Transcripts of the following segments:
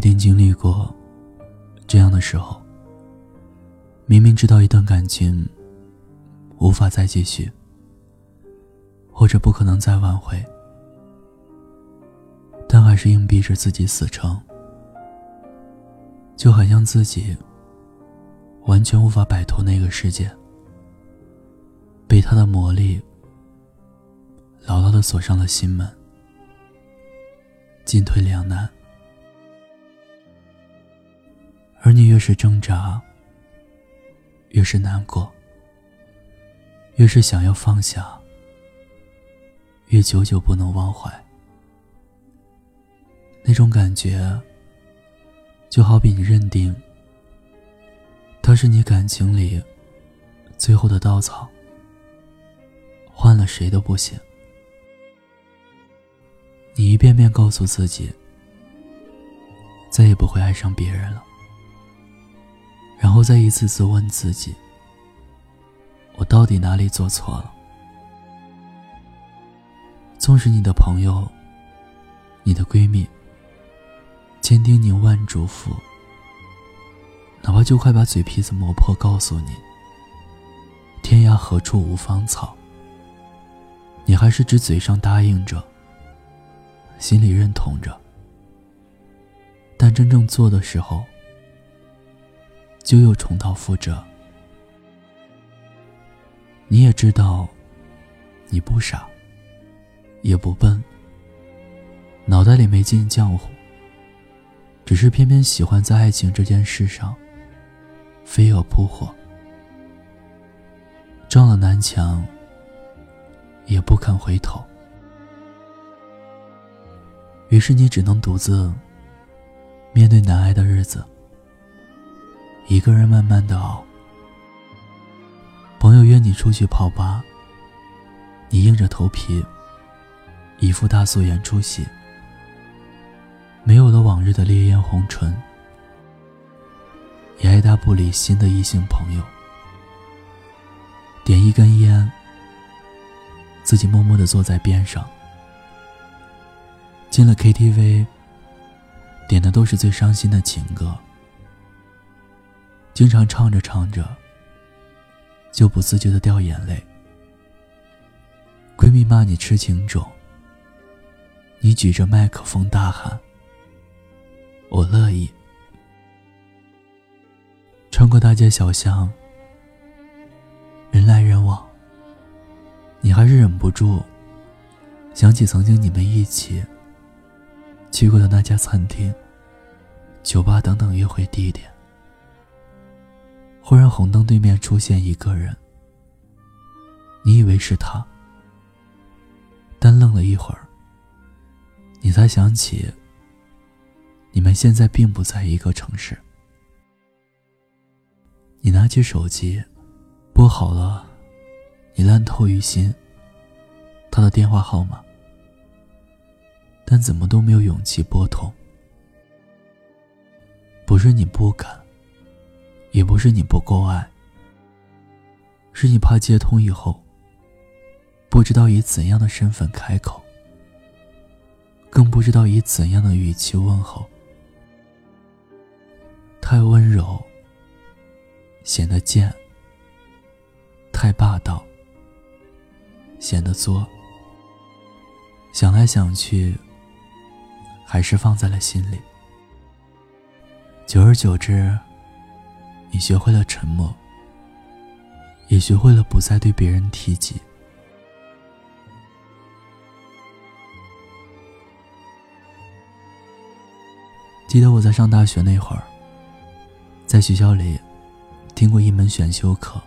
一定经历过这样的时候。明明知道一段感情无法再继续，或者不可能再挽回，但还是硬逼着自己死撑，就好像自己完全无法摆脱那个世界，被他的魔力牢牢的锁上了心门，进退两难。而你越是挣扎，越是难过，越是想要放下，越久久不能忘怀。那种感觉，就好比你认定他是你感情里最后的稻草，换了谁都不行。你一遍遍告诉自己，再也不会爱上别人了。然后再一次次问自己：我到底哪里做错了？纵使你的朋友、你的闺蜜千叮咛万嘱咐，哪怕就快把嘴皮子磨破，告诉你“天涯何处无芳草”，你还是只嘴上答应着，心里认同着，但真正做的时候。就又重蹈覆辙。你也知道，你不傻，也不笨，脑袋里没进浆糊，只是偏偏喜欢在爱情这件事上飞蛾扑火，撞了南墙也不肯回头。于是你只能独自面对难挨的日子。一个人慢慢的熬。朋友约你出去泡吧，你硬着头皮，一副大素颜出席。没有了往日的烈焰红唇，也爱搭不理新的异性朋友。点一根烟，自己默默的坐在边上。进了 KTV，点的都是最伤心的情歌。经常唱着唱着，就不自觉的掉眼泪。闺蜜骂你痴情种，你举着麦克风大喊：“我乐意。”穿过大街小巷，人来人往，你还是忍不住想起曾经你们一起去过的那家餐厅、酒吧等等约会地点。忽然，红灯对面出现一个人，你以为是他，但愣了一会儿，你才想起，你们现在并不在一个城市。你拿起手机，拨好了，你烂透于心，他的电话号码，但怎么都没有勇气拨通。不是你不敢。也不是你不够爱，是你怕接通以后，不知道以怎样的身份开口，更不知道以怎样的语气问候。太温柔，显得贱；太霸道，显得作。想来想去，还是放在了心里。久而久之。你学会了沉默，也学会了不再对别人提及。记得我在上大学那会儿，在学校里听过一门选修课，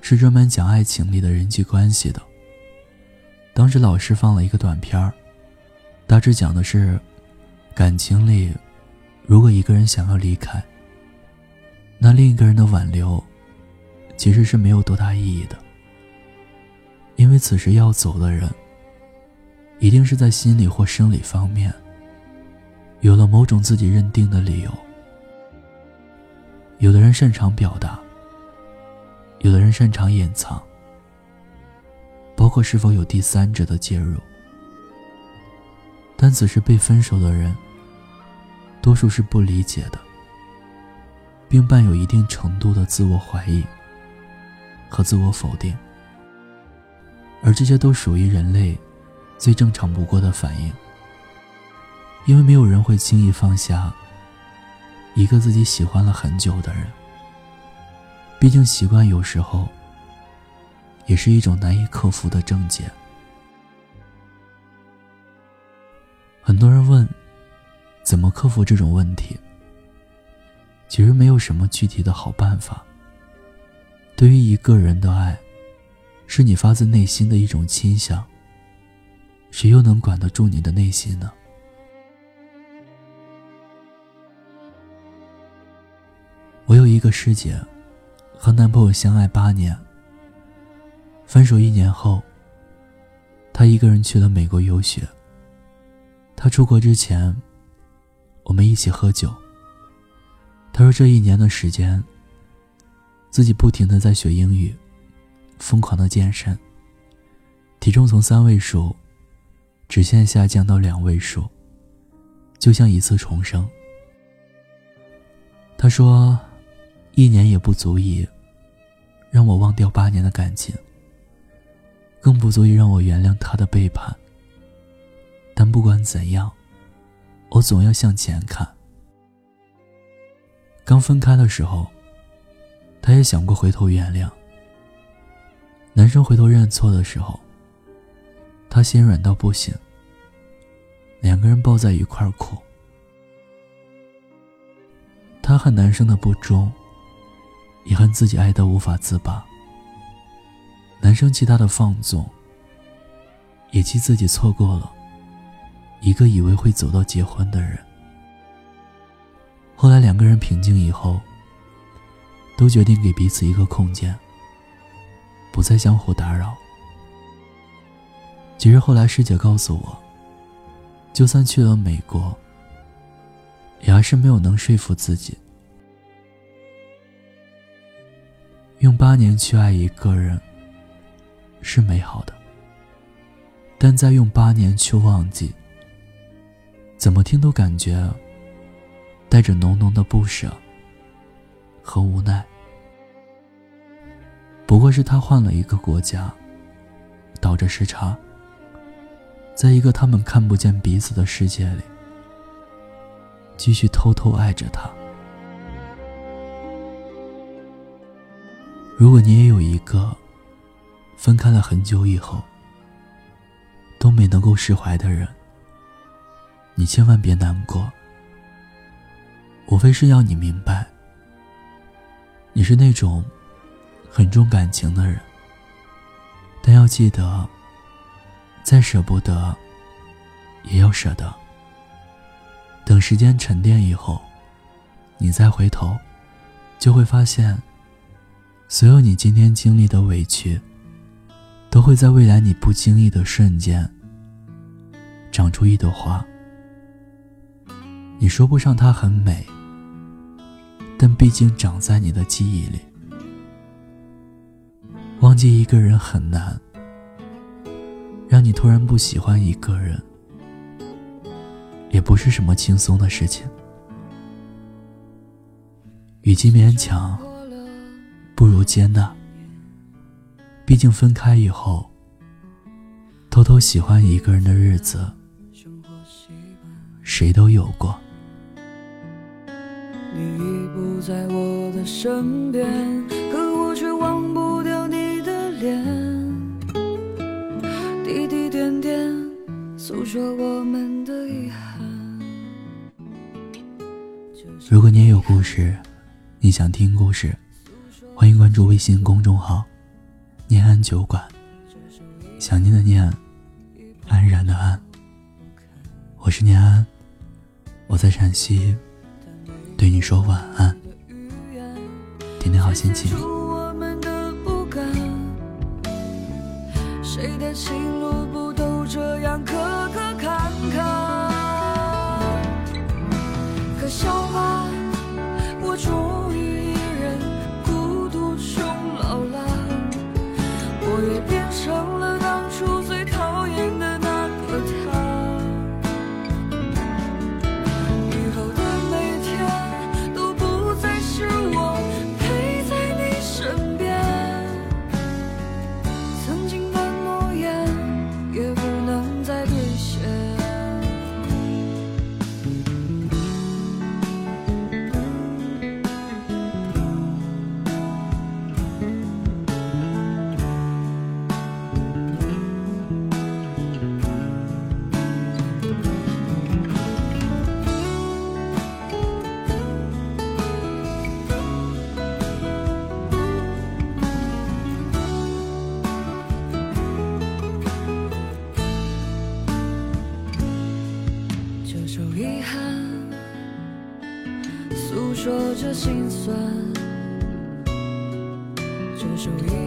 是专门讲爱情里的人际关系的。当时老师放了一个短片儿，大致讲的是，感情里，如果一个人想要离开。那另一个人的挽留，其实是没有多大意义的，因为此时要走的人，一定是在心理或生理方面，有了某种自己认定的理由。有的人擅长表达，有的人擅长掩藏，包括是否有第三者的介入。但此时被分手的人，多数是不理解的，并伴有一定程度的自我怀疑和自我否定，而这些都属于人类最正常不过的反应。因为没有人会轻易放下一个自己喜欢了很久的人，毕竟习惯有时候也是一种难以克服的症结。很多人问。怎么克服这种问题？其实没有什么具体的好办法。对于一个人的爱，是你发自内心的一种倾向。谁又能管得住你的内心呢？我有一个师姐，和男朋友相爱八年。分手一年后，她一个人去了美国游学。她出国之前。我们一起喝酒。他说：“这一年的时间，自己不停的在学英语，疯狂的健身，体重从三位数直线下降到两位数，就像一次重生。”他说：“一年也不足以让我忘掉八年的感情，更不足以让我原谅他的背叛。但不管怎样。”我总要向前看。刚分开的时候，他也想过回头原谅。男生回头认错的时候，他心软到不行。两个人抱在一块儿哭。他恨男生的不忠，也恨自己爱得无法自拔。男生气他的放纵，也气自己错过了。一个以为会走到结婚的人，后来两个人平静以后，都决定给彼此一个空间，不再相互打扰。其实后来师姐告诉我，就算去了美国，也还是没有能说服自己，用八年去爱一个人是美好的，但再用八年去忘记。怎么听都感觉带着浓浓的不舍和无奈。不过是他换了一个国家，倒着时差，在一个他们看不见彼此的世界里，继续偷偷爱着他。如果你也有一个分开了很久以后都没能够释怀的人，你千万别难过，无非是要你明白，你是那种很重感情的人，但要记得，再舍不得，也要舍得。等时间沉淀以后，你再回头，就会发现，所有你今天经历的委屈，都会在未来你不经意的瞬间，长出一朵花。你说不上它很美，但毕竟长在你的记忆里。忘记一个人很难，让你突然不喜欢一个人，也不是什么轻松的事情。与其勉强，不如接纳。毕竟分开以后，偷偷喜欢一个人的日子，谁都有过。在我的身边，可我却忘不掉你的脸。滴滴点点诉说我们的遗憾。如果你也有故事，你想听故事，欢迎关注微信公众号“念安酒馆”。想念的念，安然的安。我是念安，我在陕西。对你说晚安，天好心情。谁的情路不都这样磕磕坎坎？可笑吧，我终于一人孤独终老了，我也变成了说着心酸，这首。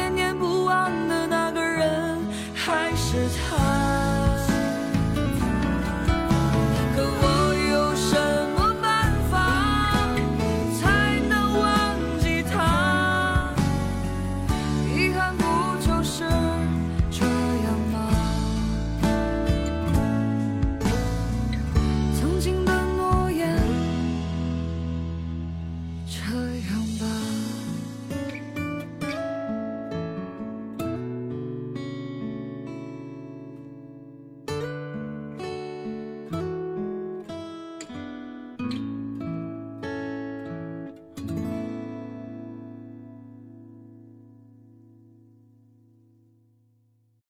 念念不忘的那个人还是他。